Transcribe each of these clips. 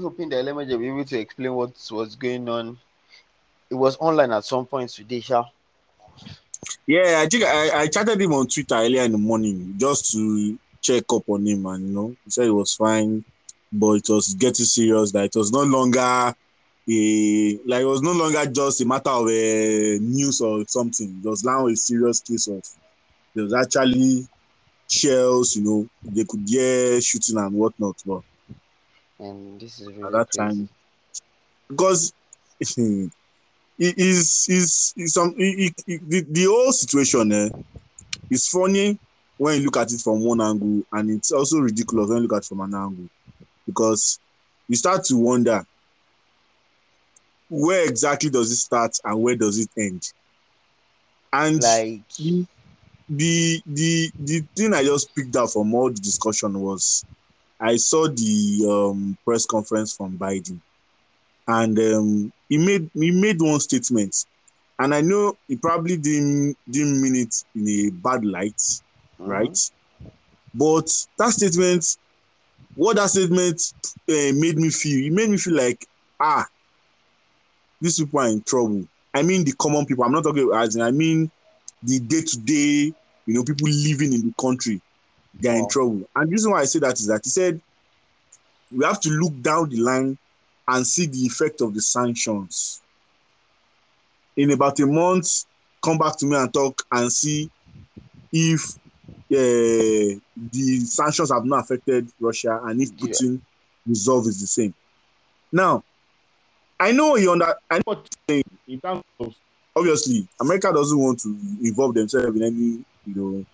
hoping that Elemeje will be able to explain what was going on. It was online at some point today, Sha. Yeah, I think I, I chatted him on Twitter earlier in the morning just to check up on him, and you know, he said it was fine, but it was getting serious. That it was no longer a like it was no longer just a matter of a news or something. It was now a serious case of there was actually shells, you know, they could hear shooting and whatnot, but And this is really at that crazy. time because it is is is some it, it, it- the, the whole situation eh, is funny when you look at it from one angle and it's also ridiculous when you look at it from an angle because you start to wonder where exactly does it start and where does it end and Like, the the the the thing I just picked up from all the discussion was I saw the um, press conference from Biden, and um, he made he made one statement, and I know he probably didn't didn't mean it in a bad light, right? But that statement, what that statement uh, made me feel, it made me feel like ah, these people are in trouble. I mean the common people. I'm not talking as I mean the day to day, you know, people living in the country, they're in trouble. And the reason why I say that is that he said we have to look down the line and see the effect of the sanctions. In about a month, come back to me and talk and see if uh, the sanctions have not affected Russia and if Yeah. Putin resolve is the same. Now, I know you under I know what you're saying in terms of obviously America doesn't want to involve themselves in any you know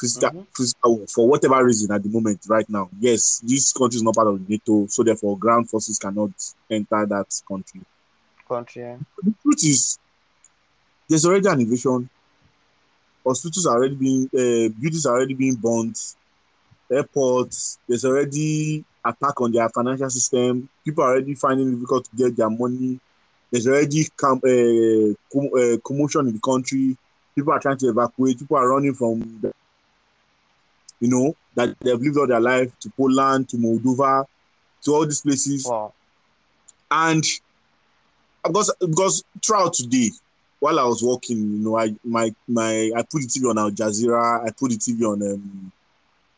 Mhm. war for whatever reason at the moment right now. Yes, this country is not part of NATO, so therefore ground forces cannot enter that country. country. eh? The truth is, there's already an invasion. Hospitals are already being, uh, buildings are already being burnt. Airports, there's already attack on their financial system. People are already finding it difficult to get their money. There's already com- uh, com- uh, commotion in the country. People are trying to evacuate. People are running from, the, you know, that they've lived all their life to Poland, to Moldova, to all these places Wow. and because because throughout today while I was working, you know, I my my I put the TV on Al Jazeera, I put the TV on um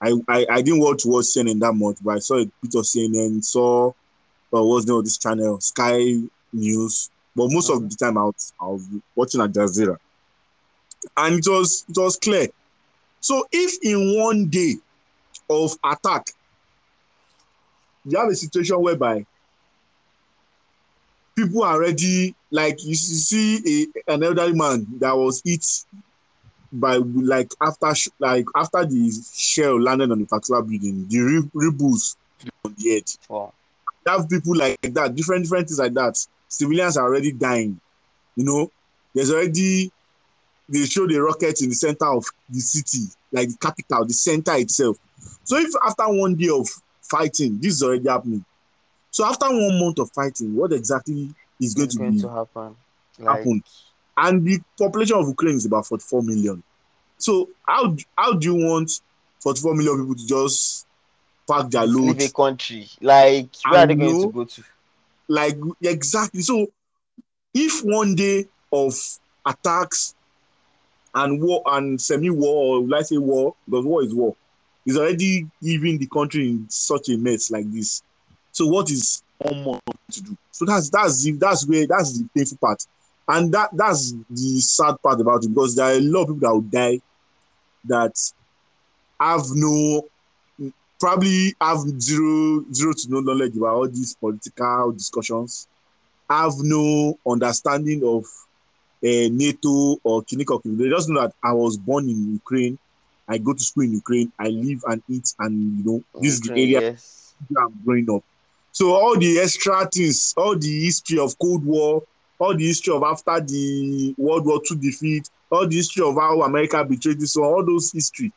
I I, I didn't want to watch CNN that much, but I saw a bit of CNN, saw uh, what's the name of this channel, Sky News. But most of the time I was, I was watching Al Jazeera. And it was it was clear. So if in one day of attack, you have a situation whereby people are already like you see a, an elderly man that was hit by like after sh- like after the shell landed on the particular building, the re- rebels on the head. Wow. You have people like that, different different things like that. Civilians are already dying. You know, there's already they show the rockets in the center of the city, like the capital, the center itself. So if after one day of fighting, this is already happening. So after one month of fighting, what exactly is going to going be to happen. Like, happen? And the population of Ukraine is about 44 million. So how how do you want 44 million people to just pack their loads? leave a country. Like, where are they going know. to go to? Like exactly. So if one day of attacks and war and semi-war, or let's say war, because war is war, is already leaving the country in such a mess like this. So what is more to do? So that's that's the that's where that's the painful part, and that that's the sad part about it because there are a lot of people that will die that have no probably have zero zero to no knowledge about all these political discussions, have no understanding of NATO or Kiniko. They just know that I was born in Ukraine, I go to school in Ukraine, I live and eat, and you know this is the area Yes. I'm growing up. So all the extra things, all the history of Cold War, all the history of after the World War II defeat, all the history of how America betrayed this one, all those history,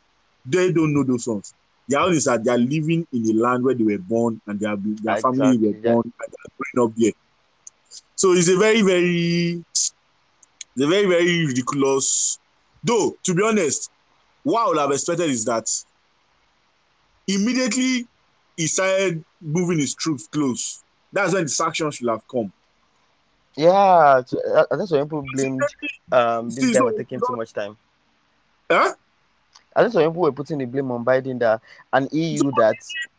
they don't know those ones. Their own is that they are living in a land where they were born and their their family were born and they are growing up there. So it's a very, very, a very, very ridiculous. Though, to be honest, what I would have expected is that immediately he started moving his troops close. That's when the sanctions should have come. Yeah, so, uh, that's why people blamed um this guy so- for taking too much time. Huh? I think some people were putting the blame on Biden that an EU that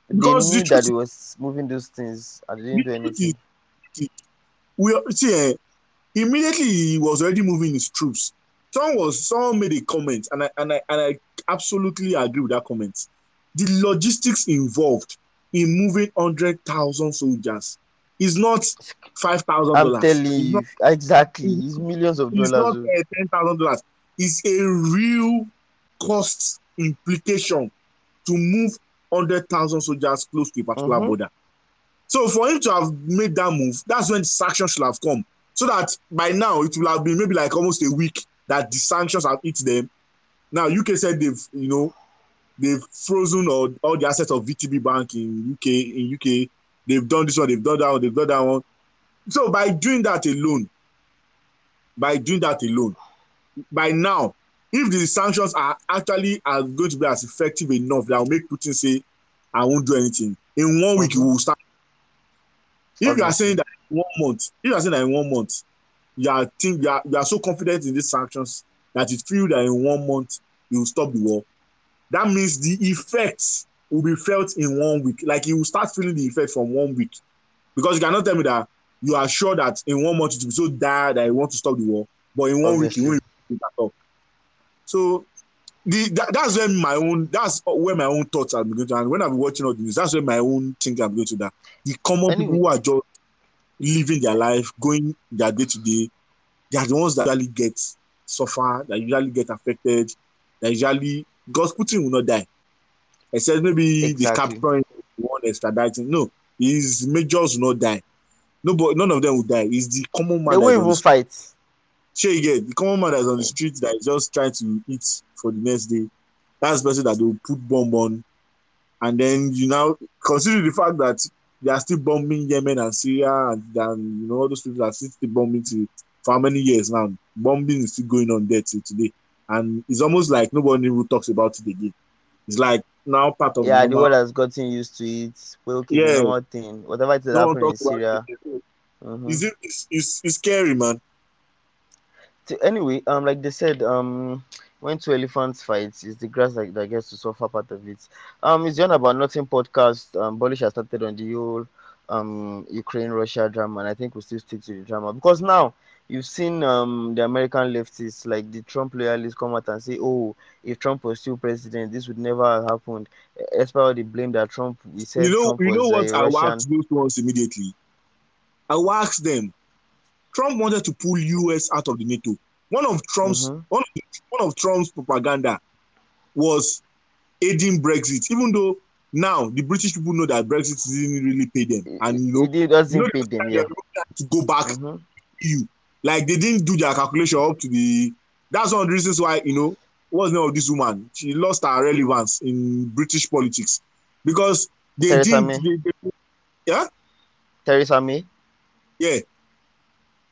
they because the knew that he was moving those things and they didn't do anything. we see eh, immediately he was already moving his troops. Someone was someone made a comment, and I and I and I absolutely agree with that comment. The logistics involved in moving hundred thousand soldiers is not five thousand dollars. I'm telling you, not, exactly. It's millions of it's dollars. not oh. uh, ten thousand dollars. It's a real cost implication to move hundred thousand soldiers close to a particular Mhm. border. So for him to have made that move, that's when the sanctions should have come. So that by now it will have been maybe like almost a week that the sanctions have hit them. Now UK said they've you know they've frozen all, all the assets of VTB Bank in UK in UK. They've done this one, they've done that one, they've done that one. So by doing that alone, by doing that alone, by now, if the sanctions are actually are going to be as effective enough that will make Putin say, I won't do anything, in one week we will start. If you are saying that one month, if you are saying that in one month, you are think you are, you are so confident in these sanctions that you feel that in one month you will stop the war, that means the effects will be felt in one week. Like you will start feeling the effect from one week. Because you cannot tell me that you are sure that in one month it will be so dire that you want to stop the war, but in one week you won't at all. So the that, that's when my own that's where my own thoughts are going to and when I'm watching all the news, that's where my own thinking I'm going to that. The common Anyway. people who are just living their life, going their day to day, they are the ones that usually get suffer, that usually get affected, that usually because Putin will not die. Except maybe the Exactly. capturing one extraditing. No, his majors will not die. No, but none of them will die. It's the common man They won't even fight. Sure, you get the common man that's on the street that is just trying to eat for the next day. That's the person that they will put bomb on. And then you now consider the fact that they are still bombing Yemen and Syria and, and you know all those people are still bombing to for how many years now? Bombing is still going on there till today. And it's almost like nobody who talks about it again. It's like now part of Yeah, the world has gotten used to it. Well, okay, Yeah. thing. Whatever it is no happening in Syria. it. Mhm. Is it it's, it's, it's scary, man. So anyway, um, like they said, um, when two elephants fight, it's the grass that, that gets to suffer part of it. Um, it's the About Nothing podcast. Um, Polish has started on the whole um Ukraine Russia drama, and I think we still stick to the drama because now you've seen um the American leftists like the Trump loyalists come out and say, oh, if Trump was still president, this would never have happened. As all the blame that Trump, we said you know, Trump you know what a I will Russian. ask those ones immediately. I will ask them. Trump wanted to pull US out of the NATO. One of Trump's Mhm. one, of, one of Trump's propaganda was aiding Brexit, even though now the British people know that Brexit didn't really pay them, and you know, It doesn't you know pay them, yeah. to go back Mhm. EU. Like they didn't do their calculation up to the. That's one of the reasons why you know what's the name of this woman? She lost her relevance in British politics because they Theresa didn't. May. They, they, yeah, Theresa May. yeah.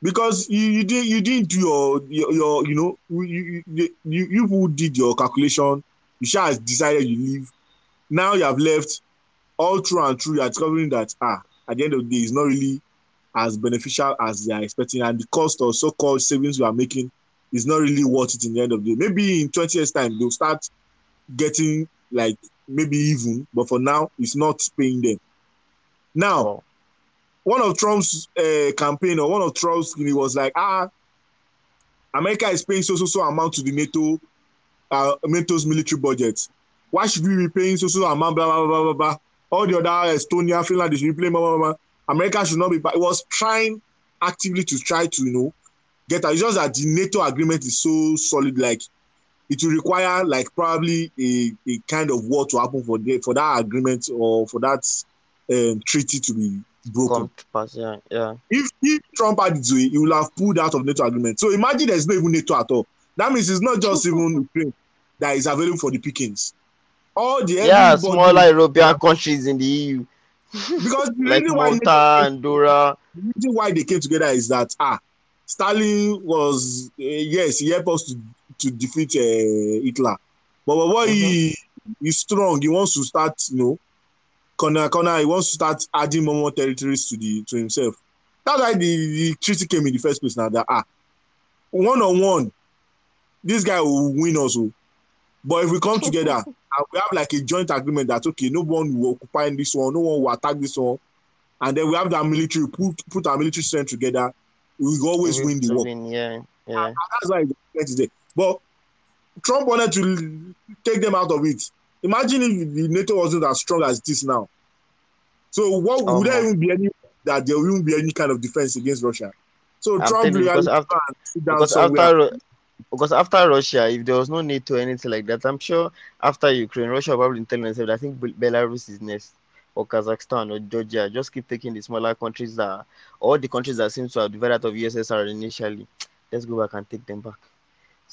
Because you, you didn't you didn't do your your, your you know you you, you you who did your calculation you sha has decided you leave. Now you have left all through and through you are discovering that ah at the end of the day it's not really as beneficial as they are expecting. And the cost of so-called savings you are making is not really worth it in the end of the day. Maybe in 20 years time they'll start getting like maybe even but for now it's not paying them. Now Oh. One of Trump's uh, campaign or one of Trump's he was like, ah, America is paying so so so amount to the NATO, uh, NATO's military budget. Why should we be paying so so amount? Blah blah blah blah blah. All the other Estonia, Finland, they should be paying blah blah blah. America should not be. It was trying actively to try to you know get. It's just that the NATO agreement is so solid. Like it will require like probably a, a kind of war to happen for the, for that agreement or for that um, treaty to be broken pass, yeah, yeah. if if Trump had his it, he would have pulled out of NATO agreement. So imagine there's no even NATO at all. That means it's not just even Ukraine that is available for the pickings. All the Yeah, smaller European countries in the EU, because the like reason why Malta, Andorra. the reason why they came together is that ah, Stalin was uh, yes he helped us to to defeat uh, Hitler, but but what he he's strong. He wants to start you know corner corner he wants to start adding more, more territories to the to himself. That's why the, the treaty came in the first place now that ah one on one this guy will win also. But if we come together and we have like a joint agreement that okay, no one will occupy this one, no one will attack this one, and then we have that military put put our military strength together, we always We win the war. win, Yeah, yeah. And that's why it's today. But Trump wanted to take them out of it. Imagine if the NATO wasn't as strong as it is now. So what Oh, would um, there even be any that there won't be any kind of defense against Russia? So I'm Trump really because after- Because after because after Russia, if there was no NATO anything like that, I'm sure after Ukraine, Russia will probably telling themselves, I think Belarus is next, or Kazakhstan or Georgia. Just keep taking the smaller countries that, all the countries that seem to have divided out of USSR initially. Let's go back and take them back.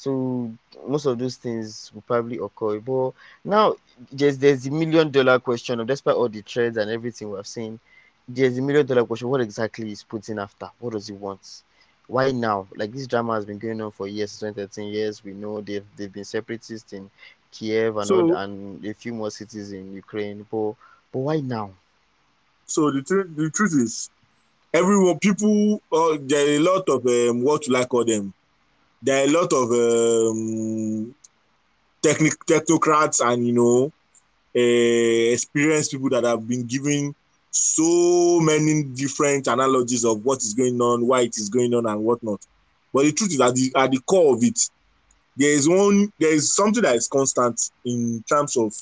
So most of those things will probably occur. But now there's there's the million dollar question of despite all the trends and everything we've seen, there's the million dollar question. What exactly is Putin after? What does he want? Why now? Like this drama has been going on for years, 2013 years. We know they've they've been separatists in Kiev and So- all, and a few more cities in Ukraine. But but why now? So the truth, the truth is, everyone, people, uh, there are a lot of um, what you like call them. There are a lot of um, technic technocrats and you know, uh, experienced people that have been giving so many different analogies of what is going on, why it is going on, and whatnot. But the truth is, at the at the core of it, there is one, there is something that is constant in terms of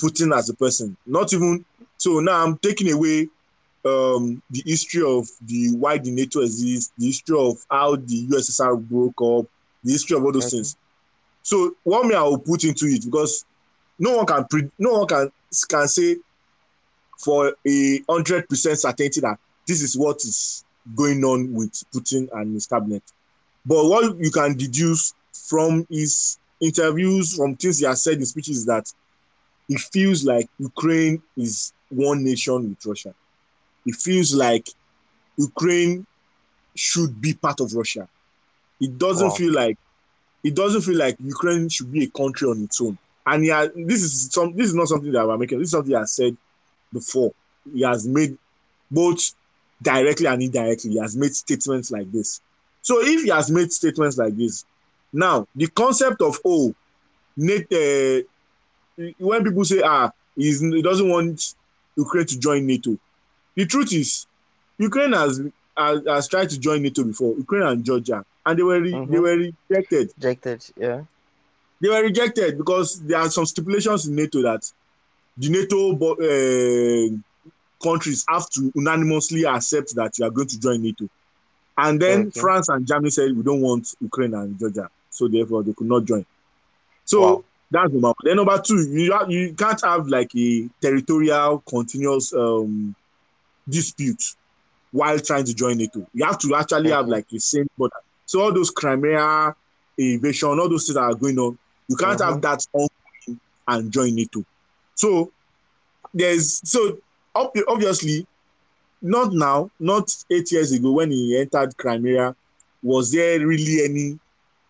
Putin as a person. Not even so now I'm taking away um, the history of the why the NATO exists, the history of how the USSR broke up, the history of all those Okay. things. So what me I will put into it because no one can pre- no one can can say for a hundred percent certainty that this is what is going on with Putin and his cabinet. But what you can deduce from his interviews, from things he has said in speeches, is that it feels like Ukraine is one nation with Russia. It feels like Ukraine should be part of Russia. It doesn't Wow. feel like it doesn't feel like Ukraine should be a country on its own. And yeah, this is some this is not something that we're making. This is something he has said before. He has made both directly and indirectly. He has made statements like this. So if he has made statements like this, now the concept of oh, NATO, when people say ah, he doesn't want Ukraine to join NATO, the truth is, Ukraine has has, has tried to join NATO before. Ukraine and Georgia, and they were re- they Mhm. were rejected. Rejected, yeah. They were rejected because there are some stipulations in NATO that the NATO uh, countries have to unanimously accept that you are going to join NATO. And then Okay. France and Germany said we don't want Ukraine and Georgia, so therefore they could not join. So Wow. that's number one. Then number two, you have, you can't have like a territorial continuous um, dispute while trying to join NATO. You have to actually have like a same border. So all those Crimea invasion, all those things that are going on, you can't have uh-huh. that ongoing and join NATO. So there's so obviously not now, not eight years ago when he entered Crimea, was there really any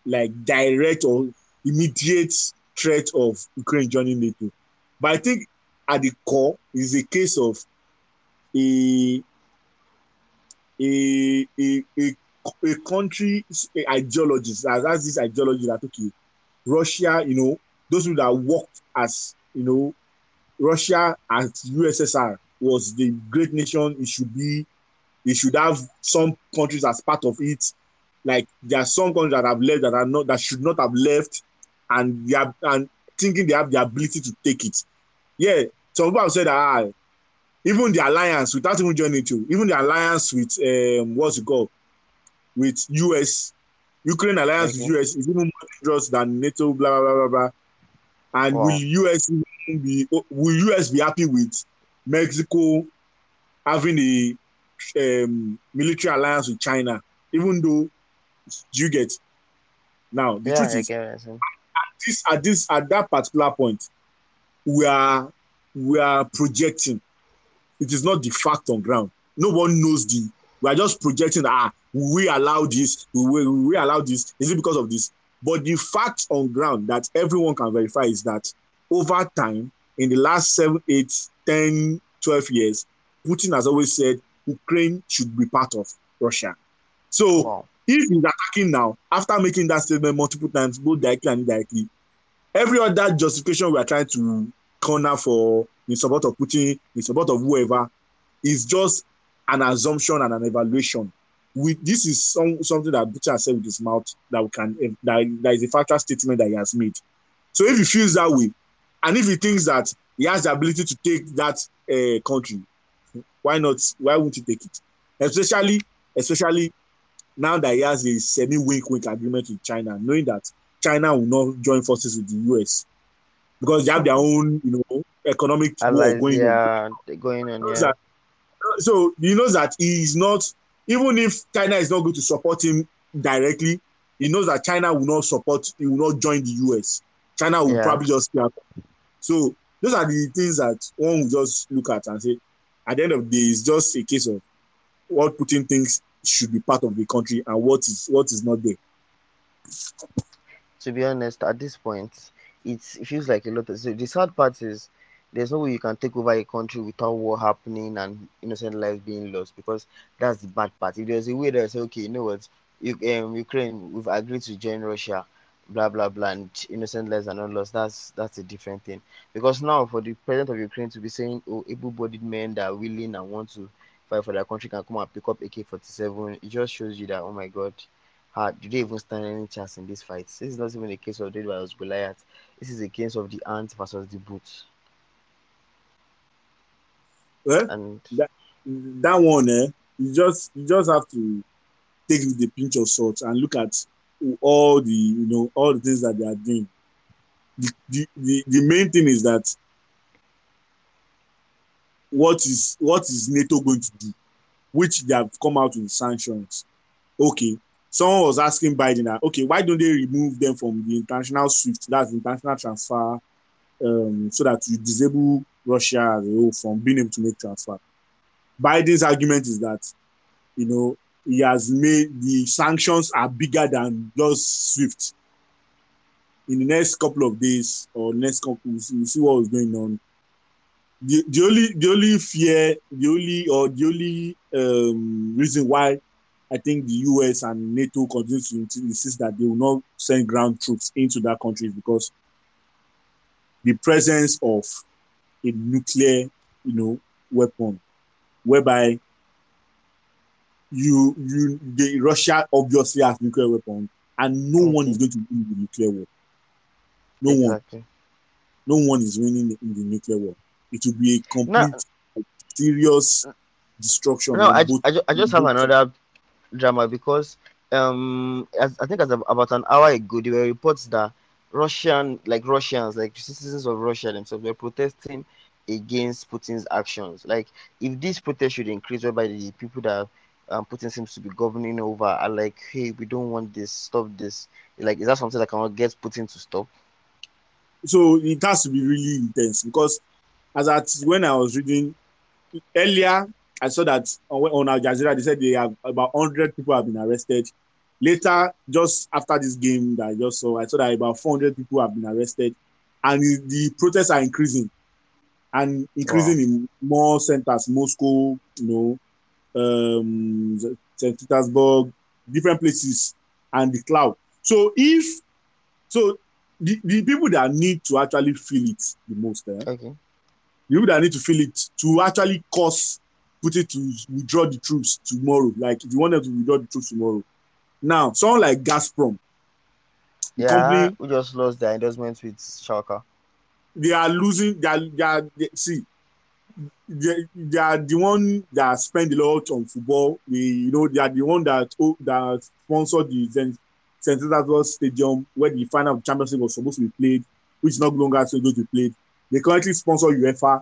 like direct or immediate threat of Ukraine joining NATO? But I think at the core is a case of a a a a, a country a ideologies as has this ideology that okay, Russia, you know, those who that worked as you know, Russia as USSR was the great nation it should be. it should have some countries as part of it. Like there are some countries that have left that are not that should not have left, and they are and thinking they have the ability to take it. Yeah, some people have said that ah, even the alliance without even joining to even the alliance with um, what's it called with US, Ukraine alliance Okay. with US is even more dangerous than NATO. Blah blah blah blah blah. And Wow. will US be will US be happy with Mexico having a um, military alliance with China, even though you get now the Yeah, truth is get what you're saying. this at this at that particular point we are we are projecting it is not the fact on ground no one knows the we are just projecting ah we allow this we, we allow this is it because of this but the fact on ground that everyone can verify is that over time in the last seven eight ten 12 years, Putin has always said Ukraine should be part of Russia. So Wow. if he's attacking now, after making that statement multiple times, both directly and indirectly, every other justification we are trying to corner for in support of Putin, in support of whoever, is just an assumption and an evaluation. We, this is some, something that has said with his mouth that can that, that is a factual statement that he has made. So if he feels that way, and if he thinks that he has the ability to take that uh, country, why not? Why won't he take it? Especially, especially now that he has a semi wink wink agreement with China, knowing that China will not join forces with the US because they have their own, you know, economic going on. yeah, they're going on. Yeah. So he knows that he is not, even if China is not going to support him directly, he knows that China will not support, he will not join the US. China will Yeah. probably just stay out. So those are the things that one will just look at and say, at the end of the day, it's just a case of what Putin thinks should be part of the country and what is what is not there. to be honest, at this point, it's, it feels like a lot. Of, so the sad part is there's no way you can take over a country without war happening and innocent lives being lost because that's the bad part. If there's a way that say, okay, you know what, you, um, Ukraine, we've agreed to join Russia, blah blah blah, and innocent lives are not lost. That's that's a different thing. Because now, for the president of Ukraine to be saying, oh, able-bodied men that are willing and want to fight for their country can come and pick up AK-47, it just shows you that, oh my God, how do they even stand any chance in this fight? This is not even a case of David versus Goliath. This is a case of the ant versus the boot. Well, And that one, eh, you just you just have to take it with a pinch of salt and look at all the you know all the things that they are doing. The, the, the, the main thing is that what is what is NATO going to do, which they have come out with sanctions. Okay, someone was asking Biden okay, why don't they remove them from the international SWIFT, that's international transfer, um, so that you disable Russia as a whole from being able to make transfer. Biden's argument is that, you know, he has made the sanctions are bigger than just SWIFT. In the next couple of days or next couple, we'll see, see what was going on. The, the only the only fear, the only or the only um, reason why I think the US and NATO continue to insist that they will not send ground troops into that country because the presence of a nuclear, you know, weapon, whereby you you the Russia obviously has nuclear weapon, and no one is going to win the nuclear war. No one, no one is winning in the nuclear war. It will be a complete, No. serious destruction. No, I, I, I just have another drama because um as, I think as of, about an hour ago there were reports that Russian like Russians like citizens of Russia themselves were protesting against Putin's actions. Like if this protest should increase whereby the people that um, Putin seems to be governing over are like, hey, we don't want this, stop this. Like, is that something that cannot get Putin to stop? so it has to be really intense because as at when I was reading earlier, I saw that on, on Al Jazeera they said they have about 100 people have been arrested. Later, just after this game that I just saw, I saw that about 400 people have been arrested, and the, the protests are increasing and increasing in more centers, Moscow, you know, um, St. Petersburg, different places, and the cloud. So if so, the, the people that need to actually feel it the most, eh, Okay. the people that need to feel it to actually cause Putin to withdraw the troops tomorrow. Like if you want them to withdraw the troops tomorrow. Now, someone like Gazprom, Yeah, company, we just lost their endorsement with Schalke. they are losing. They are, they are they, see, they, they are the one that spend a lot on football. We, you know, they are the one that oh, that sponsored the St. Petersburg Stadium where the final of Champions League was supposed to be played, which is no longer going to be played. They currently sponsor UEFA,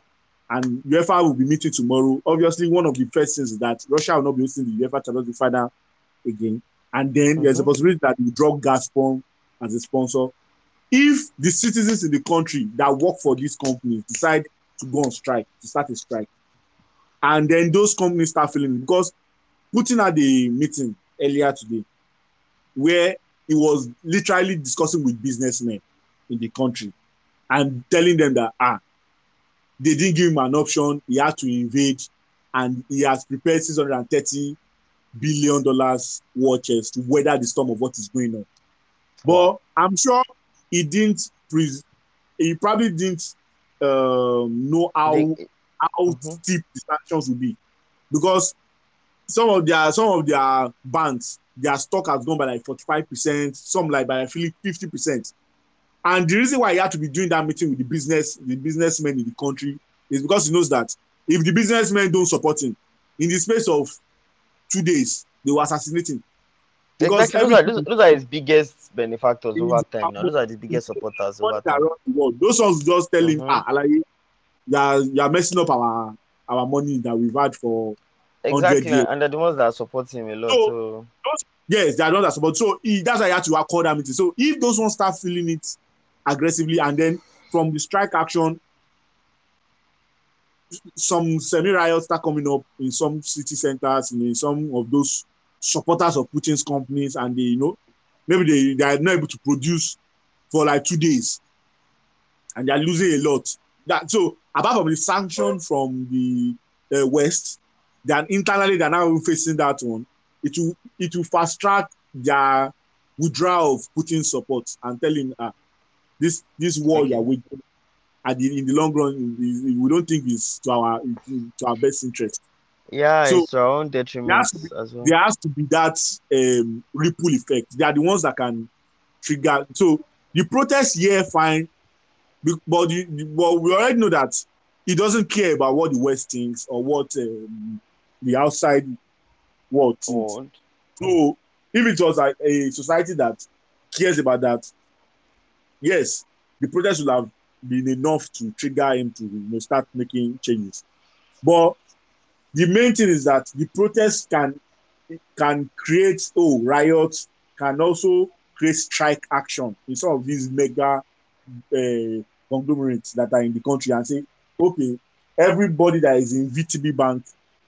and UEFA will be meeting tomorrow. Obviously, one of the first things is that Russia will not be hosting the UEFA Champions League final again, and then there's a Mhm. possibility that we drop Gazprom as a sponsor. If the citizens in the country that work for these companies decide to go on strike, to start a strike, and then those companies start feeling it, because Putin had a meeting earlier today where he was literally discussing with businessmen in the country and telling them that ah they didn't give him an option. He had to invade, and he has prepared 630 billion dollars war chest to weather the storm of what is going on. But I'm sure he didn't. Pre- he probably didn't um, know how They- how Mhm. steep the sanctions will be, because some of their some of their banks their stock has gone by like 45 percent, some like by like 50 percent. And the reason why he had to be doing that meeting with the business the businessmen in the country is because he knows that if the businessmen don't support him, in the space of two days, they will assassinate him. Because Exactly. Those are, those, those are his biggest benefactors over time. Now. Those are the biggest supporters over time. around the world. Those ones just telling, him, Mhm. ah, you are, you are messing up our our money that we've had for Exactly. And they're the ones that support him a lot. So- So, yes, they are the ones that support. So he, that's why he had to call that meeting. So if those ones start feeling it aggressively, and then from the strike action, some semi riots start coming up in some city centers, in some of those supporters of Putin's companies, and they, you know, maybe they, they are not able to produce for like two days, and they are losing a lot. That so apart from the sanction from the uh, West, then internally they're now facing that one. It will it will fast track their withdrawal of Putin's support and telling ah, this this war you are waging, at the, in the long run, we don't think is to our to our best interest. yeah, So, it's our own detriment has to be- well. There has to be that um, ripple effect. They are the ones that can trigger. So the protest here, fine, but, but we already know that he doesn't care about what the West thinks or what um, the outside world thinks. Oh, So if it was like a society that cares about that, yes, the protest would have been enough to trigger him to you know, start making changes. But the main thing is that the protest can can create oh riots, can also create strike action in some of these mega uh, conglomerates that are in the country and say, okay, everybody that is in VTB Bank,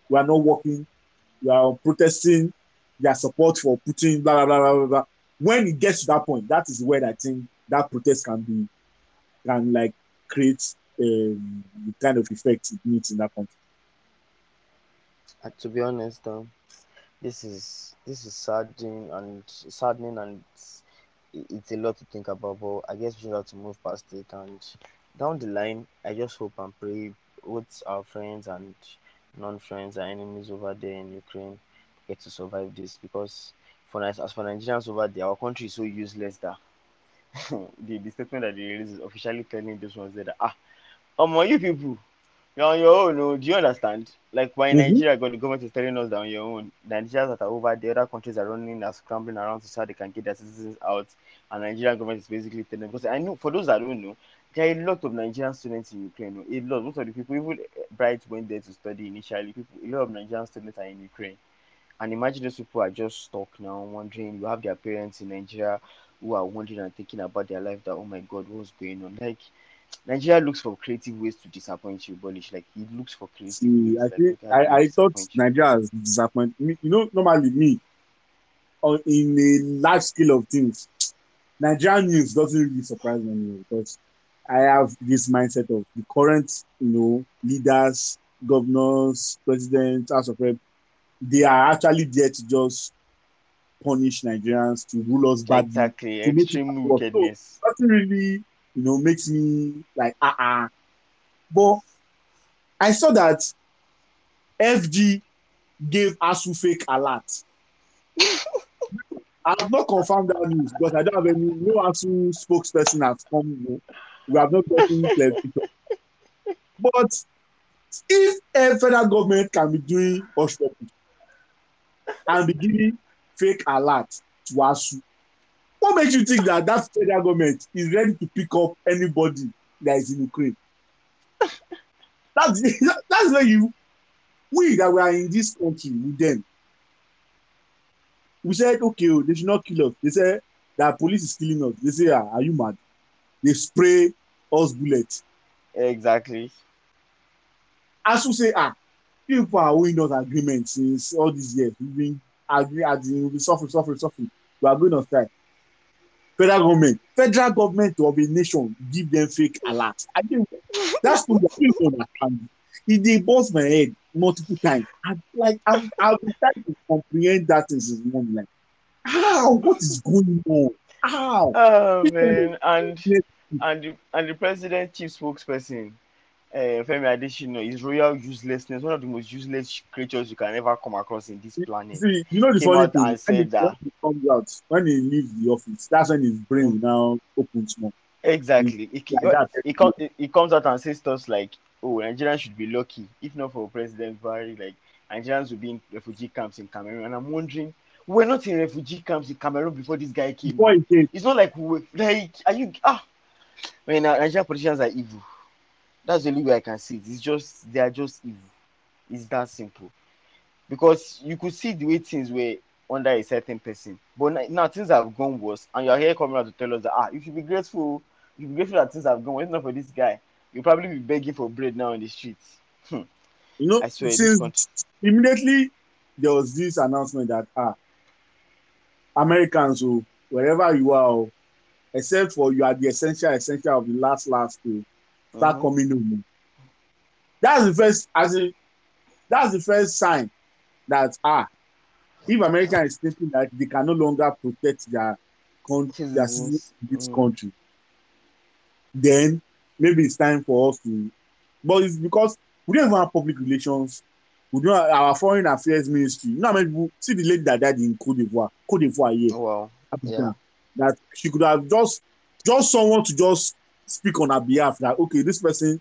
we are not working, we are protesting their support for Putin, blah, blah, blah, blah, blah. When it gets to that point, that is where I think that protest can be, can like create um, the kind of effect it needs in that country. Uh, to be honest, um, this is this is saddening and saddening, and it's, it's a lot to think about. But I guess we should have to move past it. And down the line, I just hope and pray both our friends and non-friends and enemies over there in Ukraine get to survive this. Because for as for Nigerians over there, our country is so useless that the, the statement that they released is officially telling those ones that ah, um, you people, you're on your own. Do you understand? Like why Mhm. Nigeria, God, the government is telling us that on your own. Nigerians that are over there, other countries are running are scrambling around to see how they can get their citizens out, and Nigerian government is basically telling them. Because I know for those that don't know, there are a lot of Nigerian students in Ukraine. A lot. Most of the people, even Bright went there to study initially. People, a lot of Nigerian students are in Ukraine. And imagine those people are just stuck now, wondering. You have their parents in Nigeria who are wondering and thinking about their life. That oh my God, what's going on? Like Nigeria looks for creative ways to disappoint you, Bolish. Like he looks for creative See, ways. I think I, I thought? Nigeria has disappointed me. You know, normally me, on in a large scale of things, Nigerian news doesn't really surprise me because I have this mindset of the current, you know, leaders, governors, presidents, House of Rep, they are actually there to just punish Nigerians, to rule us badly. Exactly, to make. So, nothing really, you know, makes me like ah uh-uh. But I saw that FG gave ASUU fake alert. I have not confirmed that news because I don't have any no ASUU spokesperson has come. You know, we have not gotten. But if a federal government can be doing hush and be giving fake alert to ASUU, what makes you think that that federal government is ready to pick up anybody that is in Ukraine? That's that's where you we that were in this country with them. We said, okay, oh, they should not kill us. They said that police is killing us. They say, ah, are you mad? They spray us bullets. Exactly. As we say, ah, people are owing us agreements since all these years. We've been agree, in, we've been suffering, suffering, suffering. We are going on strike. federal government, federal government of a nation give them fake alert. I think that's what I don't understand. It they my head multiple times. I, like I'm, I've trying to comprehend that thing since morning. Like, how? What is going on? How? Oh man, and and and the president chief spokesperson, uh, Femi Adesina, is royal uselessness, one of the most useless creatures you can ever come across in this planet. See, you know the funny thing. and When said that. when he comes out, when he leaves the office, that's when his brain will now opens more. Exactly. He, Like that. he, com- he comes out and says stuff like, "Oh, Nigerians should be lucky. If not for President Buhari, like Nigerians would be in refugee camps in Cameroon." And I'm wondering, we're not in refugee camps in Cameroon before this guy came. Before he came, It's not like were, like are you ah man uh, Nigerian politicians are evil. That's the only way I can see it. It's just they are just evil. It's that simple. Because you could see the way things were under a certain person. But now, things have gone worse, and you're here coming out to tell us that ah, you should be grateful. You should be grateful that things have gone worse. Not for this guy, you'll probably be begging for bread now in the streets. you know, since immediately there was this announcement that ah, Americans, who wherever you are, oh, except for you are the essential essential of the last last to start Mhm. coming home. That's the first, as in, that's the first sign that ah, if America is thinking that they can no longer protect their country, their citizens in this Mm. country, then maybe it's time for us to. But it's because we don't even have public relations. We don't have our foreign affairs ministry. You know how many people see the lady that died in Cote d'Ivoire, Cote d'Ivoire here, Oh, wow. Africa, that she could have just just someone to just speak on her behalf that okay, this person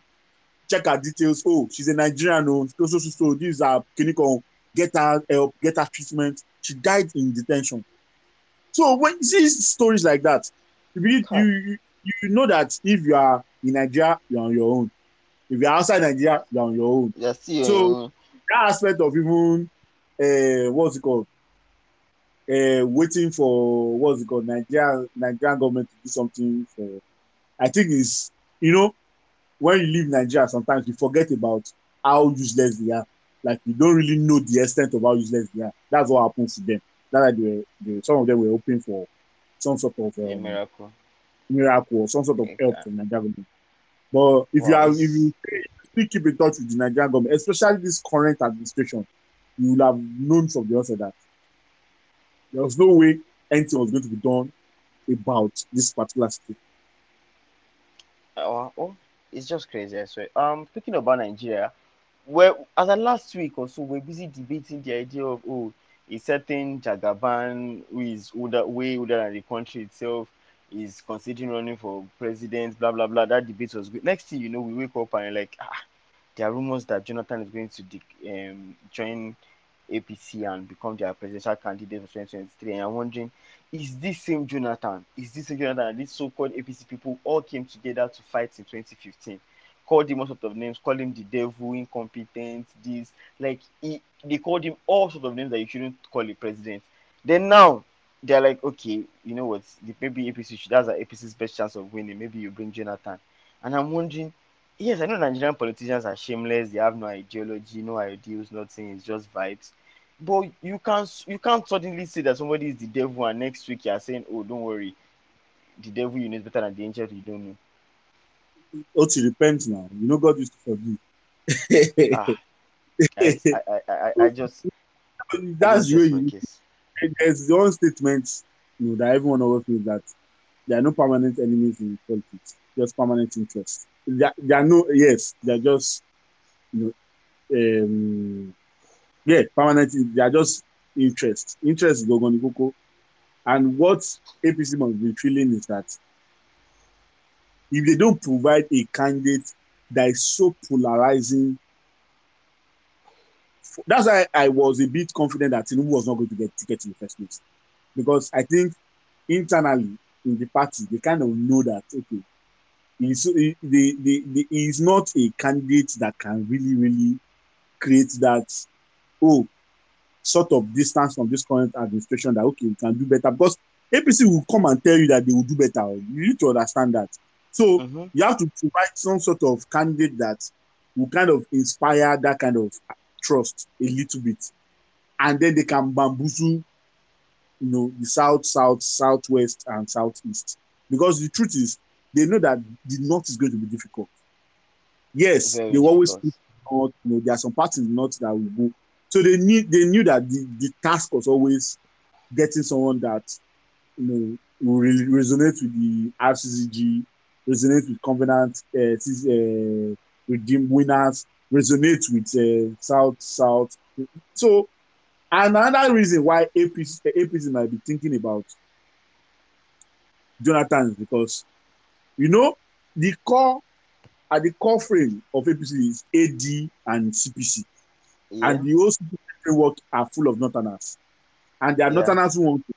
check her details. Oh, she's a Nigerian. Oh, so so so. so these are clinical. Get her help. Get her treatment. She died in detention. So when you see stories like that, you you, you know that if you are in Nigeria, you're on your own. If you're outside Nigeria, you're on your own. You're So- That aspect of even uh, what's it called? Uh, waiting for what's it called? Nigeria Nigerian government to do something for. I think is you know when you leave Nigeria, sometimes you forget about how useless they are. Like you don't really know the extent of how useless they are. That's what happens to them. That's why they were, they, some of them were hoping for some sort of um, miracle. miracle or some sort of help from Nigerian government. But if you are if you still keep in touch with the Nigerian government, especially this current administration, you will have known from the onset that there was no way anything was going to be done about this particular state. Uh, oh, it's just crazy. I swear. Um, speaking about Nigeria, well, as of last week or so, we're busy debating the idea of oh, a certain Jagaban who is older, way older than the country itself is considering running for president. Blah blah blah. That debate was good. Next thing you know, we wake up and like ah, there are rumors that Jonathan is going to de- um join APC and become their presidential candidate for 2023. And I'm wondering is this same Jonathan, is this same Jonathan these so-called APC people all came together to fight in 2015? Called him all sorts of names, called him the devil, incompetent, this, like he, they called him all sorts of names that you shouldn't call a president. Then now they're like, okay, you know what? The, maybe APC should, that's APC's best chance of winning. Maybe you bring Jonathan. And I'm wondering, yes, I know Nigerian politicians are shameless, they have no ideology, no ideals, nothing, it's just vibes. But you can't you can't suddenly say that somebody is the devil and next week you are saying, Oh, don't worry, the devil you know is better than the angel you don't know. Oti, repent now. You know God used to forgive. Ah, I, I, I, I, just That's really way just my there's one statement you know that everyone always feels that there are no permanent enemies in politics, just permanent interests. There, there are no yes, they're just you know um yeah, permanent they are just interest. Interest is Gogonigoko. And what APC must be feeling is that if they don't provide a candidate that is so polarizing that's why I was a bit confident that Tinubu was not going to get ticket in the first place. Because I think internally in the party, they kind of know that, okay, he's, he, the, the, the, he's not a candidate that can really, really create that, oh, sort of distance from this current administration that, okay, we can do better. Because APC will come and tell you that they will do better. You need to understand that. So Mhm. you have to provide some sort of candidate that will kind of inspire that kind of trust a little bit and then they can bamboozle you know, the south, south, southwest, and southeast. Because the truth is, they know that the north is going to be difficult. Yes, Very they will always difficult. north, you know, there are some parts in the north that will go. So they need they knew that the, the task was always getting someone that you know will re- resonate with the RCCG, resonate with Covenant, uh, uh, Redeem winners, resonate with uh, South South. So another reason why APC, APC might be thinking about Jonathan is because you know the core at the core frame of APC is AD and CPC, Yeah. and the whole CPC framework are full of Northerners, and they are Yeah. Northerners who want to.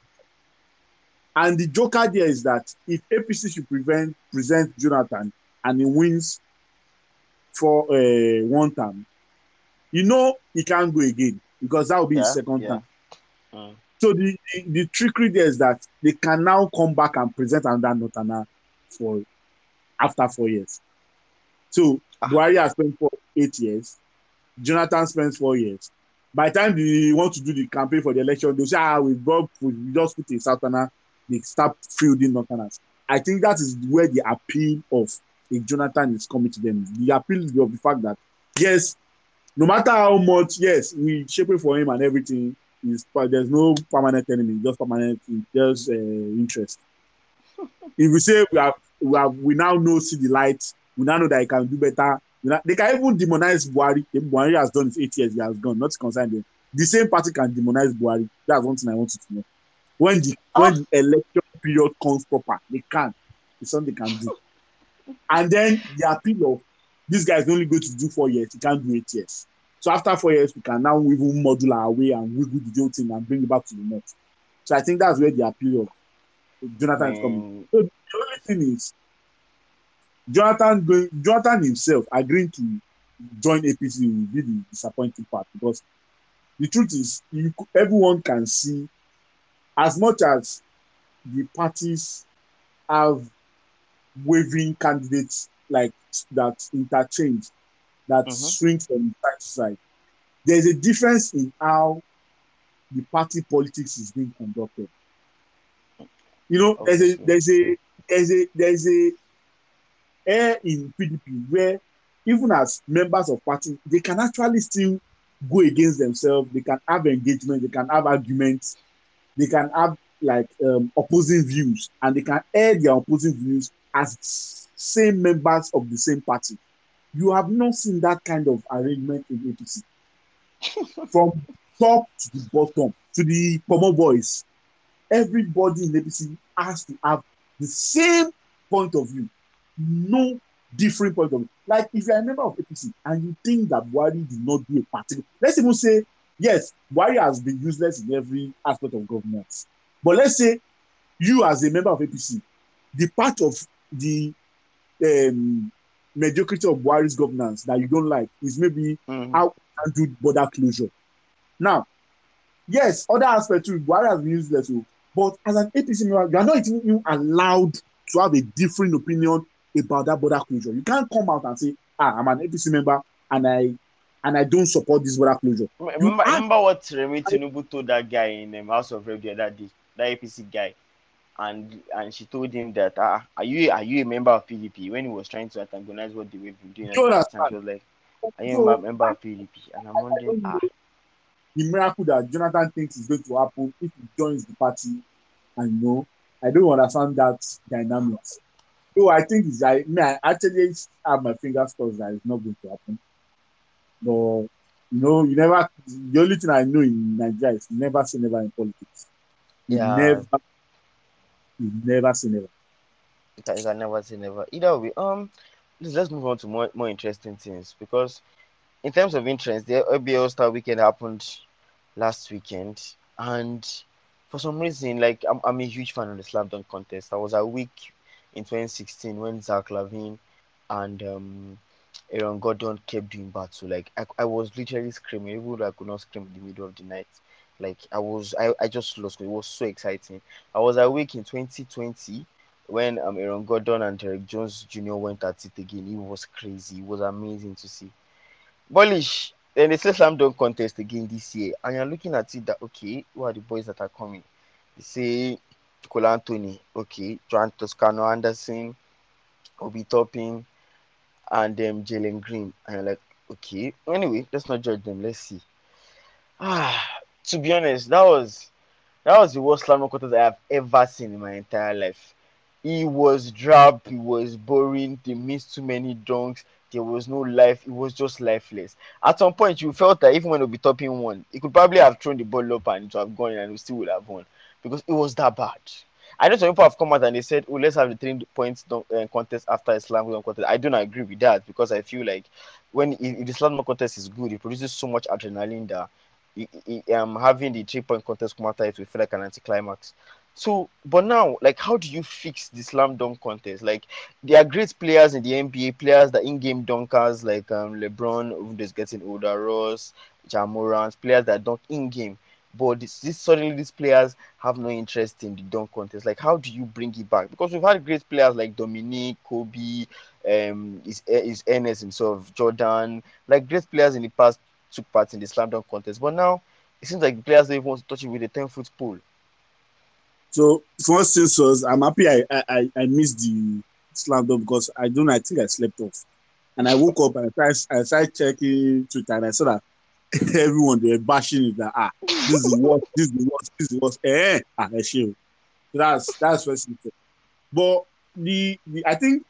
And the joker there is that if APC should prevent present Jonathan and he wins for uh, one time, you know he can't go again because that will be his second yeah. term. Mm. So the, the, the trickery there is that they can now come back and present another Northerner for after four years. So Ah. Buhari has spent for eight years. Jonathan spends four years. By the time they want to do the campaign for the election, they'll say, ah, we brought we just put a Southerner, they start fielding Northerners. I think that is where the appeal of a Jonathan is coming to them. The appeal of the fact that yes, no matter how much, yes, we shaping for him and everything, is but there's no permanent enemy, just permanent just uh, interest. if we say we have we have we now know see the light, we now know that he can do better. We now- they can even demonize Buhari. If Buhari has done his eight years, he has gone, not to concern them. The same party can demonize Buhari. That's one thing I want you to know. When the when the election period comes proper, they can. It's something they can do. And then the appeal of this guy is only going to do four years, he can't do eight years. So after four years, we can now even model our way and wiggle the whole thing and bring it back to the north. So I think that's where the appeal of Jonathan is coming. Mm, So the only thing is Jonathan going Jonathan himself agreeing to join APC will be the disappointing part because the truth is you, everyone can see as much as the parties have waving candidates like that interchange that Mhm. swing from side to side. There's a difference in how the party politics is being conducted. You know, there's a there's a there's a there's a air in PDP where even as members of party, they can actually still go against themselves. They can have engagement. They can have arguments. They can have like um, opposing views, and they can air their opposing views as same members of the same party. You have not seen that kind of arrangement in APC. From top to the bottom, to the Pomo boys, everybody in APC has to have the same point of view, no different point of view. Like if you're a member of APC and you think that Buhari did not do a particular, let's even say, yes, Buhari has been useless in every aspect of governance. But let's say you as a member of APC, the part of the um, mediocrity of Buhari's governance that you don't like is maybe mhm. how and do border closure. Now, yes, other aspects too, Buhari has been useless, but as an APC member, you are not even allowed to have a different opinion about that border closure. You can't come out and say, ah, I'm an APC member and I and I don't support this border closure. Remember, have- remember what Remi Tinubu told that guy in um, House of Rep the other day, that APC guy, and and she told him that ah, are you are you a member of PDP? When he was trying to antagonize what they were doing, at You time, she was like, are you So, a member of PDP? And I'm wondering, ah, the miracle that Jonathan thinks is going to happen if he joins the party, I know, I don't understand that dynamics. So I think it's I, me, I actually have my fingers crossed that it's not going to happen. But you know, you never. The only thing I know in Nigeria is never say never in politics. Yeah. never, never say never. you can, you can never say never. Either way, um, let's, let's move on to more more interesting things because in terms of interest, the ABL Star Weekend happened last weekend, and for some reason, like I'm, I'm a huge fan of the slam dunk contest. I was a week in 2016 when Zach LaVine and um, Aaron Gordon kept doing battle. Like I, I was literally screaming, even though I could not scream in the middle of the night. Like I was, I, I just lost. It was so exciting. I was awake in 2020 when um, Aaron Gordon and Derrick Jones Jr. went at it again. It was crazy. It was amazing to see. Bullish. Then they say slam dunk contest again this year, and you're looking at it that okay, who are the boys that are coming? They say Cole Anthony, okay, Juan Toscano-Anderson, Obi Toppin, and um, Jalen Green. And like, okay. Anyway, let's not judge them. Let's see. Ah, to be honest, that was that was the worst dunk contest I have ever seen in my entire life. He was drab, he was boring, they missed too many dunks, there was no life, it was just lifeless. At some point, you felt that even when Obi Toppin one, he could probably have thrown the ball up and would have gone and we still would have won because it was that bad. I know some people have come out and they said, "Oh, let's have the three points uh, contest after slam dunk contest." I don't agree with that because I feel like when the slam dunk contest is good, it produces so much adrenaline that it, it, um having the three point contest come after it will feel like an anticlimax. So, but now, like, how do you fix the slam dunk contest? Like, there are great players in the NBA, players that in-game dunkers like um LeBron, who is getting older, Ross, Ja Morant, players that dunk in-game. But this, this suddenly these players have no interest in the dunk contest. Like, how do you bring it back? Because we've had great players like Dominique, Kobe, um, is is Ernest himself, Jordan, like great players in the past took part in the slam dunk contest. But now it seems like the players don't even want to touch it with a 10 foot pole. So for instance, I'm happy I, I I missed the slam dunk because I don't I think I slept off. And I woke up and I started, I started checking Twitter and I saw that everyone they're bashing it that ah this is what this is what this is what. Eh, ah, So that's that's first thing. But the, the I think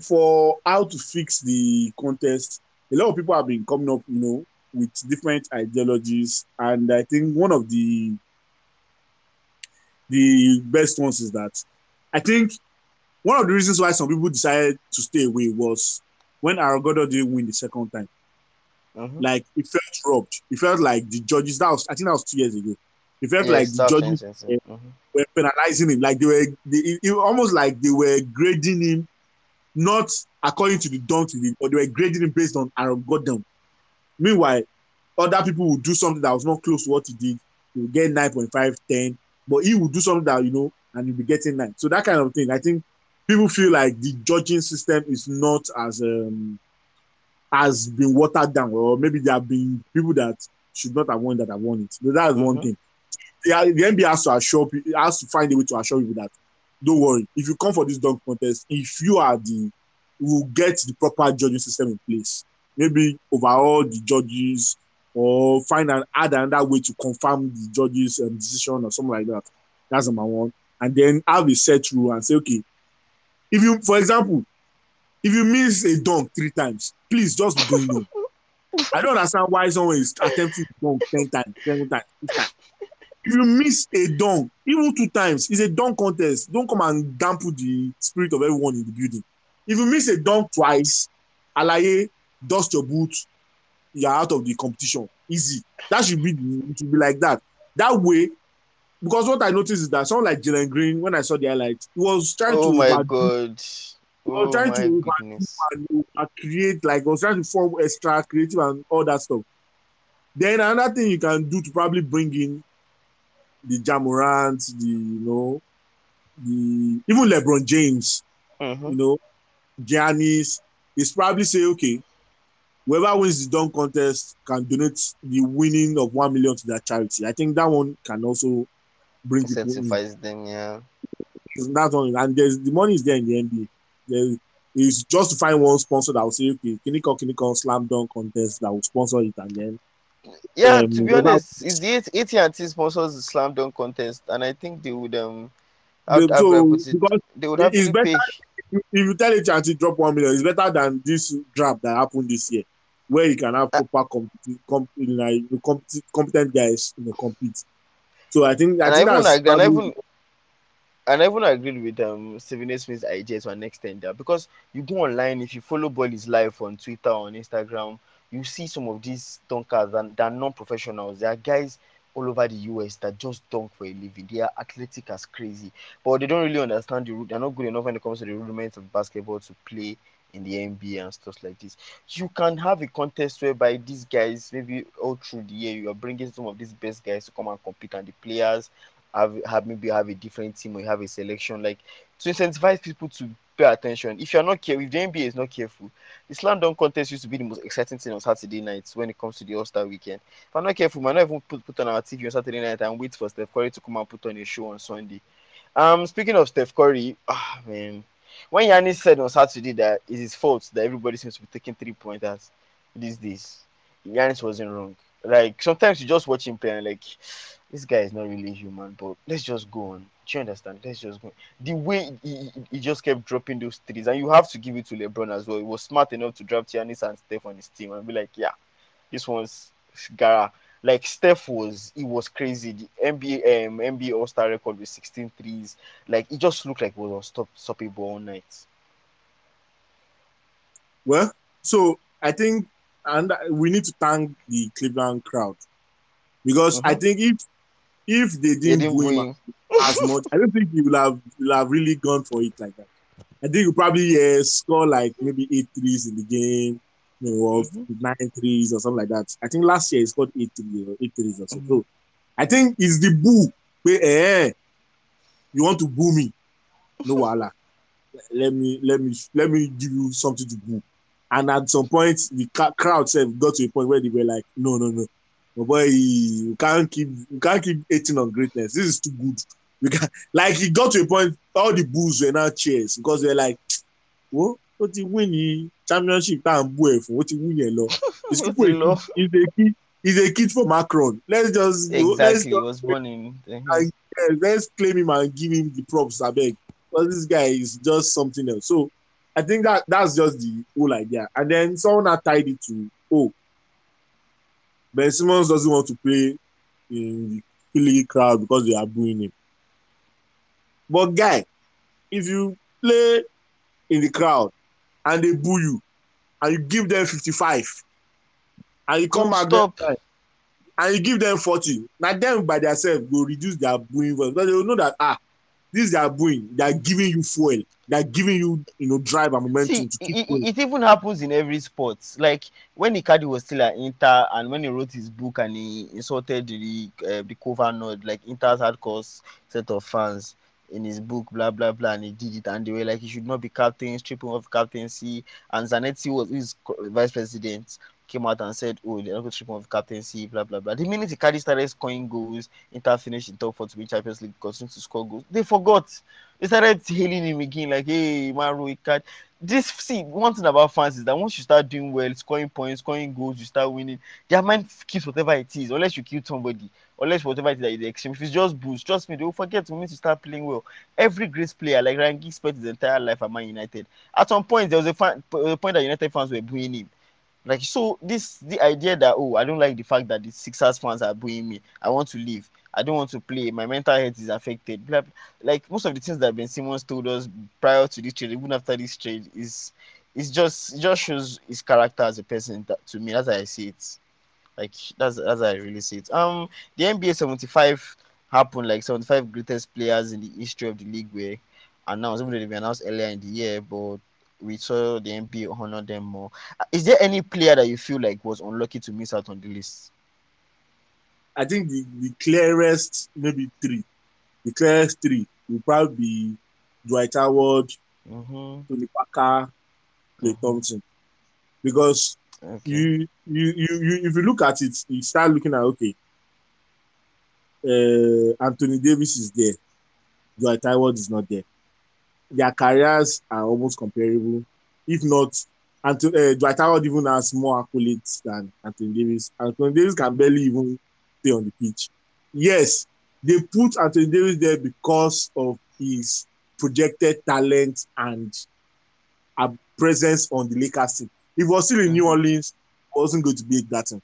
for how to fix the contest, a lot of people have been coming up, you know, with different ideologies, and I think one of the the best ones is that I think one of the reasons why some people decided to stay away was when Aaron Gordon didn't win the second time. Mhm. Like it felt robbed. It felt like the judges. That was I think that was two years ago. It felt Yeah, like the judges. Mhm. were penalizing him. Like they were, they, it, it almost like they were grading him, not according to the did, but they were grading him based on Aaron Gordon. Meanwhile, other people would do something that was not close to what he did. He would get 9.5, 10, but he would do something that, you know, and he'll be getting 9. So that kind of thing. I think people feel like the judging system is not as um has been watered down, or maybe there have been people that should not have won that have won it. So that's one Mhm. thing. Yeah, the NBA has to assure people, has to find a way to assure people that don't worry, if you come for this dunk contest, if you are the will get the proper judging system in place. Maybe overall the judges or find an add another way to confirm the judges um, decision or something like that. That's number one. And then have a set rule and say, okay, if you, for example, if you miss a dunk three times, please just be doing. I don't understand why someone is attempting to dunk 10 times, 10 times, 15 times. If you miss a dunk, even two times, it's a dunk contest. Don't come and dampen the spirit of everyone in the building. If you miss a dunk twice, alaye, dust your boots, you're out of the competition. Easy. That should be it should be like that. That way, because what I noticed is that someone like Jalen Green, when I saw the highlights, he was trying Oh to my overdo god. was Oh trying to and uh, create like I was trying to form extra creative and all that stuff. Then another thing you can do to probably bring in the Ja Morant, the you know, the even LeBron James, you Mhm. know, Giannis, is probably say, okay, whoever wins the dunk contest can donate the winning of one million to their charity. I think that one can also bring people in. Them, yeah. That one, and there's the money is there in the NBA. There is just to find one sponsor that will say, okay, Kiniko Kiniko slam dunk contest that will sponsor it, and then Yeah, Um, to be honest, it's the AT and T sponsors the slam dunk contest, and I think they would um, how, they, how do I so it? because They would have it's to better pay. if you tell a chance to drop one million, it's better than this draft that happened this year, where you can have Uh, proper compet- com- like competent, competent guys you know, compete. So I think I And I think even that's agree, and even agreed with um Stephen. Smith's idea to an extent because you go online if you follow Ballislife on Twitter on Instagram, you see some of these dunkers that, that are non-professionals. There are guys all over the US that just dunk for a living. They are athletic as crazy, but they don't really understand the. ru- They're not good enough when it comes to the rudiments of basketball to play in the NBA and stuff like this. You can have a contest whereby these guys, maybe all through the year, you are bringing some of these best guys to come and compete, and the players have, have maybe have a different team or you have a selection like to incentivize people to pay attention. If you're not careful, if the NBA is not careful, the slam dunk contest used to be the most exciting thing on Saturday nights when it comes to the All Star weekend. If I'm not careful, we might not even put, put on our TV on Saturday night and wait for Steph Curry to come and put on a show on Sunday. Um, speaking of Steph Curry, ah man, when Giannis said on Saturday that it's his fault that everybody seems to be taking three pointers these days, Giannis wasn't wrong. Like sometimes you just watch him play and like this guy is not really human, but let's just go on. Do you understand? Let's just go. The way he, he just kept dropping those threes, and you have to give it to LeBron as well. He was smart enough to draft Giannis and Steph on his team and be like, yeah, this one's Gara. Like Steph was, he was crazy. The NBA um, NBA All Star record with 16 threes. Like it just looked like it was unstoppable all night. Well, so I think, and we need to thank the Cleveland crowd because mm-hmm. I think if if they didn't, didn't win as much, I don't think he would have will have really gone for it like that. I think you probably uh, score like maybe eight threes in the game, you know, or mm-hmm. nine threes or something like that. I think last year he scored eight threes or eight threes or so. Mm-hmm. So I think it's the boo. Where, eh, you want to boo me? No wala. let me let me let me give you something to boo. And at some point, the crowd said got to a point where they were like, no, no, no, but boy, you can't keep you can't keep hating on greatness. This is too good. We can like he got to a point, all the bulls were now cheers because they're like, what? What ti win the championship ń bú ẹ̀ fún ó win lọ. He's a kid he's a kid from Akron. Let's just exactly. Let's just, was born in. And, yeah, let's claim him and give him the props. I beg. Because this guy is just something else. So I think that that's just the whole idea. And then someone had tied it to oh Ben Simmons doesn't want to play in the Philly crowd because they are booing him. But guy, if you play in the crowd and they boo you and you give them 55 and you come back there and you give them 40, now them by themselves will reduce their booing because they will know that ah this they are booing, they are giving you fuel. They're giving you, you know, drive and momentum See, to keep it, going. It even happens in every sport. Like when Icardi was still at Inter, and when he wrote his book and he insulted the uh, the Curva Nord, like Inter's hardcore set of fans in his book, blah blah blah, and he did it, and they were like, he should not be captain, stripping off captaincy, and Zanetti was his vice president came out and said, "Oh, they're not going to strip him of captaincy, blah blah blah." The minute Icardi started scoring goals, Inter finished in top four to win Champions League, continued to score goals. They forgot. They started hailing him again, like, "Hey, Mauro Icardi." This see one thing about fans is that once you start doing well, scoring points, scoring goals, you start winning. Their mind keeps whatever it is, unless you kill somebody, unless whatever it is that is extreme. If it's just boost, trust me, they will forget to need to start playing well. Every great player, like Ryan Giggs, spent his entire life at Man United. At some point, there was a, fan, a point that United fans were booing him like so, this the idea that oh, I don't like the fact that the Sixers fans are booing me. I want to leave. I don't want to play. My mental health is affected. Blah, Like most of the things that Ben Simmons told us prior to this trade, even after this trade, is it's just it just shows his character as a person that, to me. That's how I see it. Like that's that's how I really see it. Um, the NBA 75 happened like 75 greatest players in the history of the league were announced. Even though they were announced earlier in the year, but we saw the NBA honor them more. Uh, is there any player that you feel like was unlucky to miss out on the list? I think the, the clearest, maybe three. The clearest three will probably be Dwight Howard, mm-hmm. Tony Parker, Klay mm-hmm. Thompson. Because okay. you, you, you, you, if you look at it, you start looking at, okay, uh, Anthony Davis is there. Dwight Howard is not there their careers are almost comparable, if not. Anthony, uh, Dwight Howard even has more accolades than Anthony Davis. Anthony Davis can barely even stay on the pitch. Yes, they put Anthony Davis there because of his projected talent and a presence on the Lakers team. If he was still in New. Orleans, wasn't going to be that team.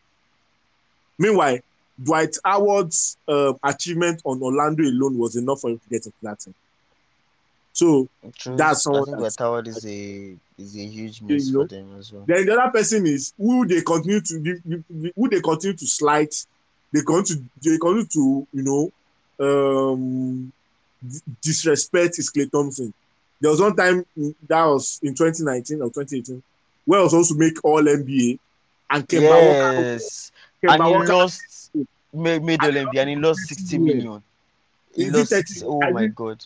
Meanwhile, Dwight Howard's uh, achievement on Orlando alone was enough for him to get that team. So True. that's all. I think Howard is a is a huge miss you know? for them as well. Then the other person is who they continue to who they continue to slight. They continue to they continue to you know um, disrespect is Klay Thompson. There was one time that was in 2019 or 2018 where I was supposed to make all NBA and Kemba yes. Walker, Kemba and he lost made, made all NBA and he lost 60 million. He lost, oh my god.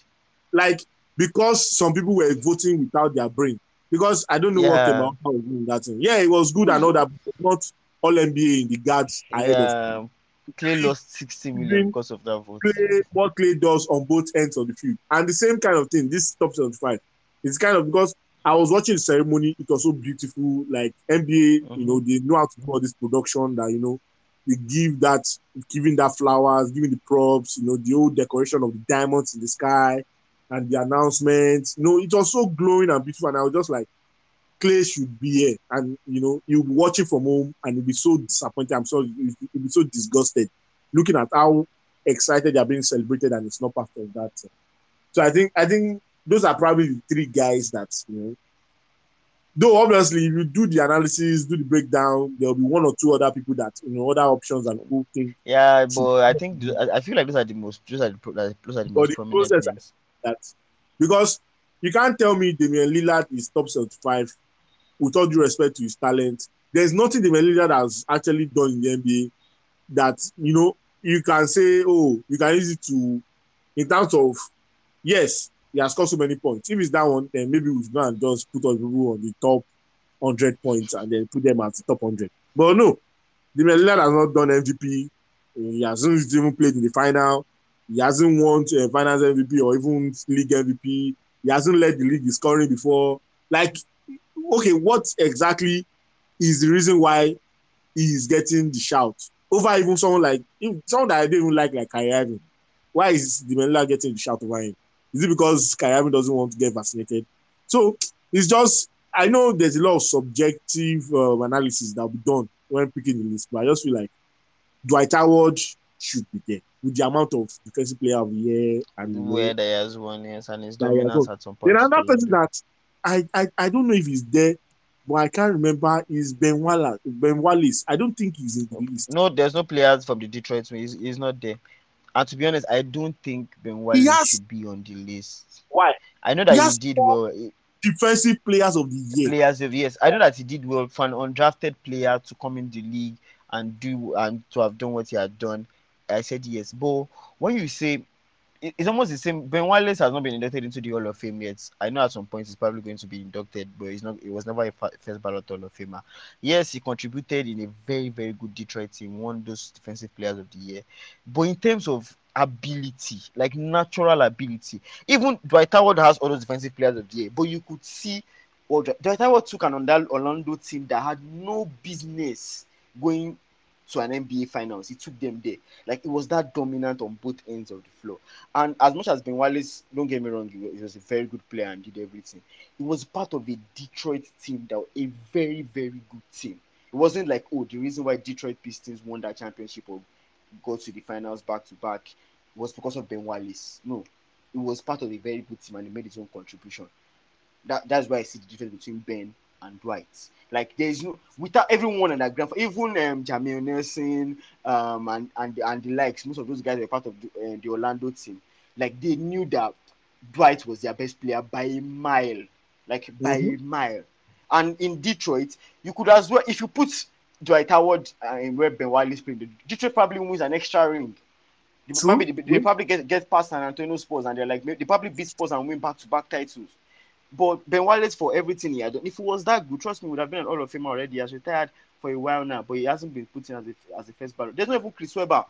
Like because some people were voting without their brain. Because I don't know what Yeah. Kemba was doing that thing. Yeah, it was good and all that, but not all NBA in the guards ahead of Yeah, Klay lost 60 million because of that vote. Klay, what Klay does on both ends of the field. And the same kind of thing, this top 75. It's kind of because I was watching the ceremony, it was so beautiful. Like NBA, you mm-hmm. know, they know how to do all this production that, you know, they give that, giving that flowers, giving the props, you know, the old decoration of the diamonds in the sky and the announcements. You know, it was so glowing and beautiful. And I was just like, Klay should be here. And, you know, you'll be watching from home and you'll be so disappointed. I'm sorry, you'll be so disgusted looking at how excited they're being celebrated and it's not part of that. So I think I think those are probably the three guys that you know. Though obviously, if you do the analysis, do the breakdown, there'll be one or two other people that you know other options and people think Yeah, but I think I feel like those are the most those are the, those are the But most the prominent process-. That because you can't tell me Damian Lillard is top 75 with all due respect to his talent. There's nothing Damian Lillard has actually done in the NBA that you know you can say, oh, you can use it to in terms of yes, he has scored so many points. If it's that one, then maybe we should go and just put the people on the top 100 points and then put them at the top 100. But no, Damian Lillard has not done MVP. He hasn't even played in the final. He hasn't won uh, finals MVP or even league MVP. He hasn't led the league in scoring before. Like, okay, what exactly is the reason why he is getting the shout over even someone like someone that I don't even like, like Kyrie? Why is the getting the shout over him? Is it because Kyrie doesn't want to get vaccinated? So it's just I know there's a lot of subjective um, analysis that will be done when picking the list, but I just feel like Dwight Howard should be there with the amount of defensive player of the year and Where there has one yes, and his Yeah, yeah, dominance at some point. then another person that I, I I don't know if he's there, but I can't remember is Ben Wallace. Ben Wallace. I don't think he's in the list. No, there's no players from the Detroit. He's, he's not there. And to be honest, I don't think Ben Wallace has- should be on the list. Why? I know that He he, did well. Defensive players of the year. Players of yes, I know that he did well for an undrafted player to come in the league and do and to have done what he had done. I said yes, but when you say it- it's almost the same. Ben Wallace has not been inducted into the Hall of Fame yet. I know at some point he's probably going to be inducted, but he's not. It was never a first ballot Hall of Famer. Yes, he contributed in a very very good Detroit team, won those defensive players of the year. But in terms of ability, like natural ability, even Dwight Howard has all those defensive players of the year. But you could see, well, Dw- Dwight Howard took an Orlando team that had no business going to an NBA finals. He took them there. Like it was that dominant on both ends of the floor. And as much as Ben Wallace, don't get me wrong, he was a very good player and did everything. He was part of a Detroit team that was a very, very good team. It wasn't like, oh, the reason why Detroit Pistons won that championship or got to the finals back to back was because of Ben Wallace. No, it was part of a very good team and he made his own contribution. That that's why I see the difference between Ben and Dwight. Like there's no without everyone in that grand, even um, Jameer Nelson um, and and and the likes. Most of those guys were part of the, uh, the Orlando team. Like they knew that Dwight was their best player by a mile, like by a mile. And in Detroit, you could as well if you put Dwight Howard uh, in where Ben Wallace played, Detroit probably wins an extra ring. They probably, they, they probably get, get past San Antonio Spurs and they're like they probably beat Spurs and win back to back titles. But Ben Wallace for everything he had done, if he was that good, trust me, would have been an All of Famer already. He has retired for a while now, but he hasn't been put in as a as a first ballot. There's not even Chris Webber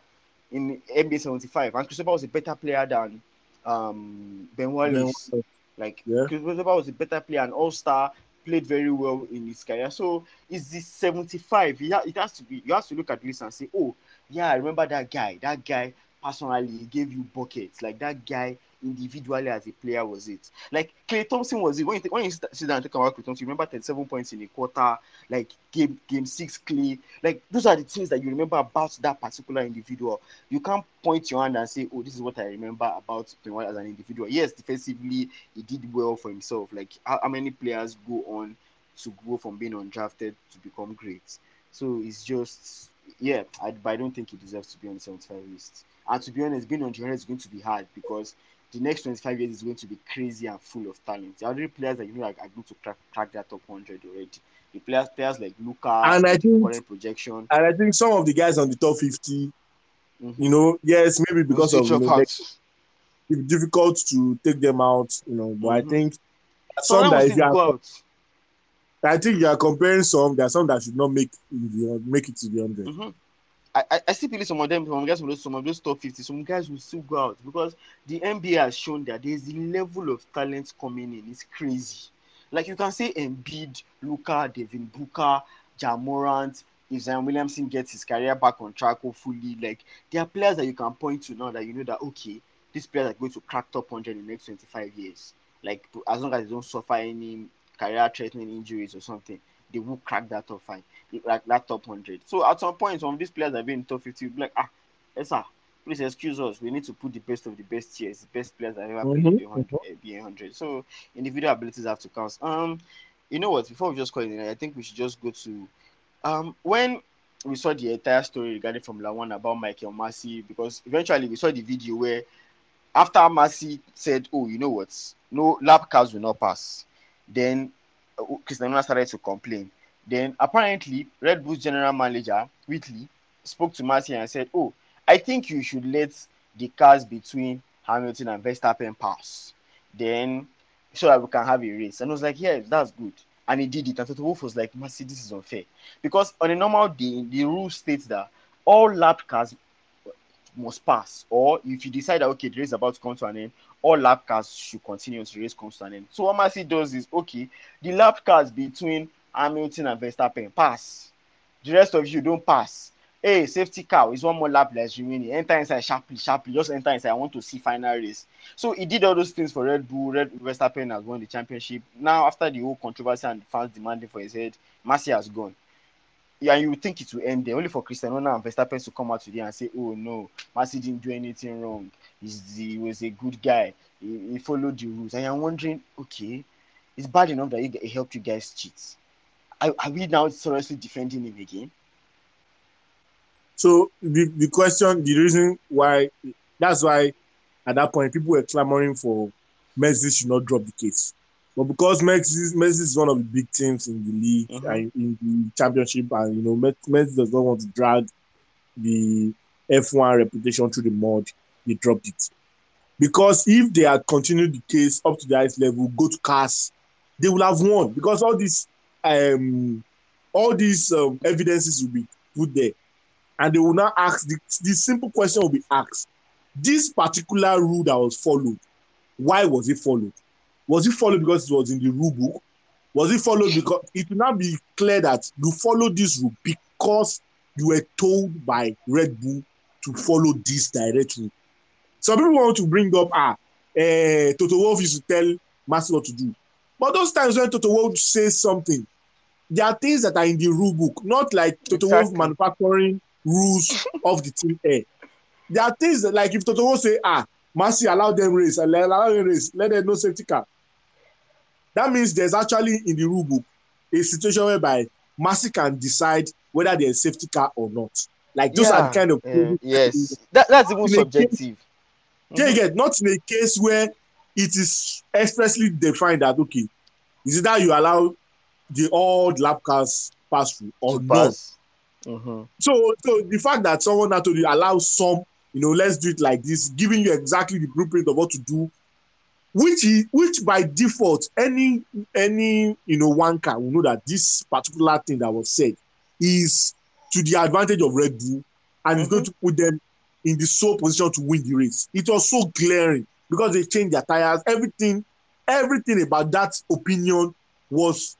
in NBA 75, and Chris Webber was a better player than um, Ben Wallace. Ben Like Yeah. Chris Webber was a better player, an all-star, played very well in his career. So is this 75. Yeah, it has to be. You have to look at this and say, oh yeah, I remember that guy. That guy personally he gave you buckets. Like that guy individually as a player was it. Like Klay Thompson was it. When you th- when you sit down and think about Klay Thompson, you remember 37 points in a quarter. Like game game six Klay. Like those are the things that you remember about that particular individual. You can't point your hand and say, oh, this is what I remember about Ben as an individual. Yes, defensively he did well for himself. Like how, how many players go on to go from being undrafted to become great. So it's just yeah, I, but I don't think he deserves to be on the 75 list. And to be honest, being on the 100 is going to be hard because the next 25 years is going to be crazy and full of talent. There are already players that you know like, are going to crack, crack that top 100 already. The players, players like Luka, And I think current projection. and I think some of the guys on the top 50, Mhm. you know, yes, maybe because of you know, it's difficult to take them out, you know. But I Mhm. think Some some that if you are. I think you are comparing some. There are some that should not make make it to the 100 hmm I, I, still believe some of them, some guys from those, some of those top 50, some guys will still go out because the NBA has shown that there's the level of talent coming in. It's crazy. Like you can say Embiid, Luka, Devin Booker, Ja Morant, if Zion Williamson gets his career back on track, hopefully, like there are players that you can point to now that you know that okay, these players are going to crack top 100 in the next 25 years. Like as long as they don't suffer any career-threatening injuries or something, they will crack that top five, like that top 100. So at some point, some of these players have been in top 50, be like, ah, sir, please excuse us. We need to put the best of the best here. It's the best players that ever played in the 100, be 100. So individual abilities have to count. Um, you know what? Before we just call it, I think we should just go to um when we saw the entire story regarding Formula One about Michael Masi because eventually we saw the video where after Masi said, "Oh, you know what? No lap cars will not pass," then Christian started to complain. Then apparently Red Bull's general manager Wheatley spoke to Masi and said, "Oh, I think you should let the cars between Hamilton and Verstappen pass, then so that we can have a race." And I was like, "Yeah, that's good." And he did it. And Toto Wolff was like, Masi, this is unfair. Because on a normal day, the rule states that all lap cars must pass. Or if you decide that okay, the race is about to come to an end, all lap cars should continue to race comes to an end. So what Masi does is okay, the lap cars between Hamilton and Verstappen pass. The rest of you don't pass. Hey, safety car is one more lap less remaining. Enter inside sharply, sharply. Just enter inside. I want to see final race. So he did all those things for Red Bull. Red Verstappen has won the championship. Now, after the whole controversy and fans demanding for his head, Masi has gone. Yeah, you think it will end there, only for Christian and Verstappen to come out today and say, "Oh no, Masi didn't do anything wrong. He's, he was a good guy. He, he followed the rules." And I'm wondering, okay, it's bad enough that he, he helped you guys cheat. Are, are we now seriously defending him again? So the, the question, the reason why, that's why at that point people were clamoring for Messi should not drop the case. But because Messi, Messi is one of the big teams in the league Mhm. and in the championship, and you know Mes- Messi does not want to drag the F1 reputation through the mud, they dropped it. Because if they had continued the case up to the highest level, go to CAS, they will have won. Because all these um all these um, evidences will be put there. And they will now ask the, the simple question will be asked this particular rule that was followed why was it followed? Was it followed because it was in the rule book? Was it followed because it will now be clear that you followed this rule because you were told by red bull to follow this direct rule some people want to bring up ah eh, toto wolff used to tell Masi what to do but those times when toto wolff says something there are things that are in the rule book not like toto Exactly. manufacturing rules of the team. There are things that, like if Toto Wolff say, ah, Masi allow them race, let- allow them race, let them no safety car. That means there's actually in the rule book a situation whereby Masi can decide whether there's safety car or not. Like those are the kind of Yeah, yes. That, that's even In a case- subjective. Do you get not in a case where it is expressly defined that okay, is it that you allow the old lap cars pass through or To not? pass. Mhm. So, so the fact that someone now told you allow some, you know, let's do it like this, giving you exactly the blueprint of what to do, which is which by default any any you know wanker will know that this particular thing that was said is to the advantage of Red Bull and it's going to put them in the sole position to win the race. It was so glaring because they changed their tires, everything, everything about that opinion was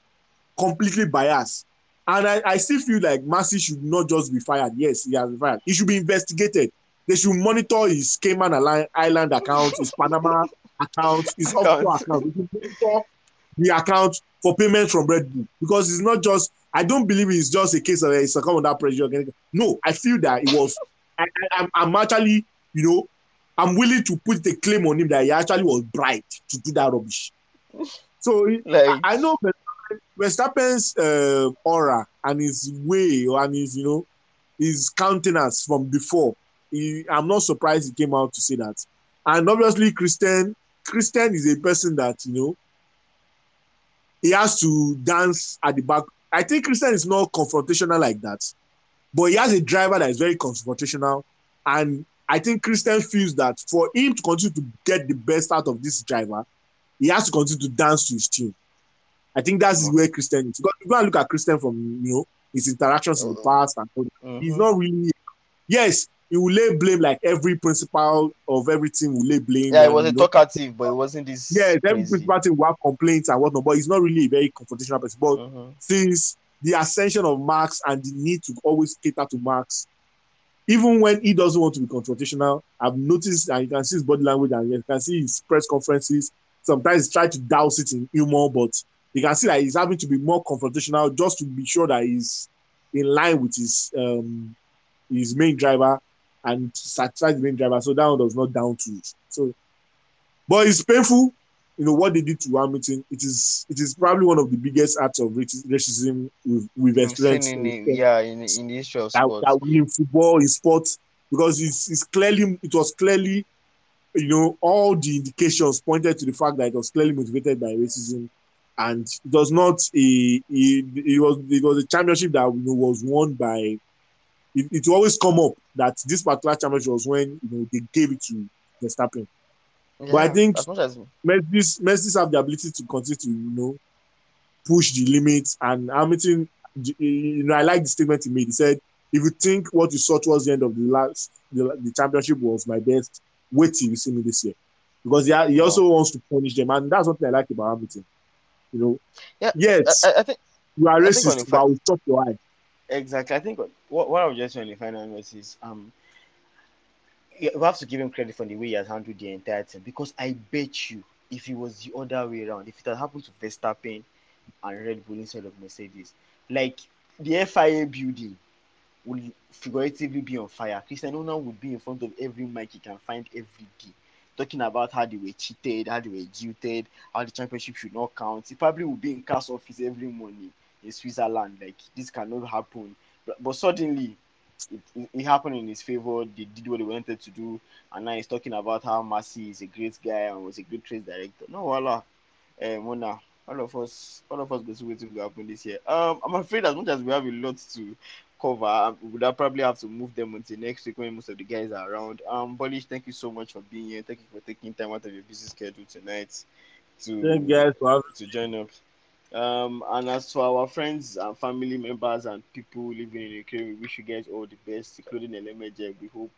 completely biased. And I, I still feel like Masi should not just be fired. Yes, he has been fired. He should be investigated. They should monitor his Cayman Island- account, his Panama account, his offshore Account. account. They should monitor the account for payment from Red Bull because it's not just. I don't believe it's just a case of uh, it's succumb under pressure. No, I feel that it was. I, I, I'm, actually, you know, I'm willing to put the claim on him that he actually was bribed to do that rubbish. So Like, I know Verstappen- Verstappen's uh, aura and his way and his, you know, his countenance from before. He, I'm not surprised he came out to say that. And obviously, Christian, Christian is a person that you know he has to dance at the back. I think Christian is not confrontational like that, but he has a driver that is very confrontational, and I think Christian feels that for him to continue to get the best out of this driver, he has to continue to dance to his tune. I think that's mm-hmm. where Christian is. Because if you go and look at Christian from you know his interactions in the mm-hmm. past and. He's not mm-hmm. really. Yes, he will lay blame like every principal of everything will lay blame. Yeah, it was a know, talkative, but it wasn't this. Yes, every crazy. principal thing will have complaints and whatnot, but he's not really a very confrontational person. But Mhm. since the ascension of Max and the need to always cater to Max, even when he doesn't want to be confrontational, I've noticed and you can see his body language and you can see his press conferences. Sometimes he tries to douse it in humor, but you can see that he's having to be more confrontational just to be sure that he's in line with his um his main driver and satisfy the main driver. So that one does not down to it. So, but it's painful you know what they did to Hamilton. It is it is probably one of the biggest acts of racism we've, we've experienced. in, in- the- yeah, in, in the history of that, sports. that we in football in sports because it's, it's clearly it was clearly you know all the indications pointed to the fact that it was clearly motivated by racism and it was not a, a it was it was a championship that you know was won by it, it always come up that this particular championship was when you know they gave it to Verstappen. But I think- as much as Mercedes, Mercedes have the ability to continue to, you know, push the limits. And Hamilton, you know, I like the statement he made. He said, if you think what you saw towards the end of the last, the, the championship was my best, wait till you see me this year. Because he, he also wants to punish them. And that's what I like about Hamilton. You know, Yeah, yes, I, I- I think you are I racist, the but I will chop your eye. exactly. I think what what I was just trying to find out was is um you have to give him credit for the way he has handled the entire thing because I bet you if it was the other way around, if it had happened to Verstappen and Red Bull instead of Mercedes, like the FIA building would figuratively be on fire. Christian Horner would be in front of every mic he can find every day, talking about how they were cheated, how they were jilted, how the championship should not count. He probably would be in CAS office every morning in Switzerland, like this cannot happen. But, but suddenly, it, it, happened in his favor. They did what they wanted to do, and now he's talking about how Masi is a great guy and was a great race director. No, voila, uh, Mona, all of us, all of us go see what will happen this year. Um, I'm afraid as much as we have a lot to cover, um, we would probably have to move them until next week when most of the guys are around. Um, Polish, thank you so much for being here. Thank you for taking time out of your busy schedule tonight to Thank you guys for having to join us. Um, and as for our friends and family members and people living in Ukraine, we wish you guys all the best, including LMJ. We hope,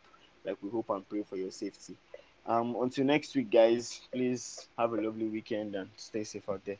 like we hope and pray for your safety. Um, until next week, guys. Please have a lovely weekend and stay safe out there.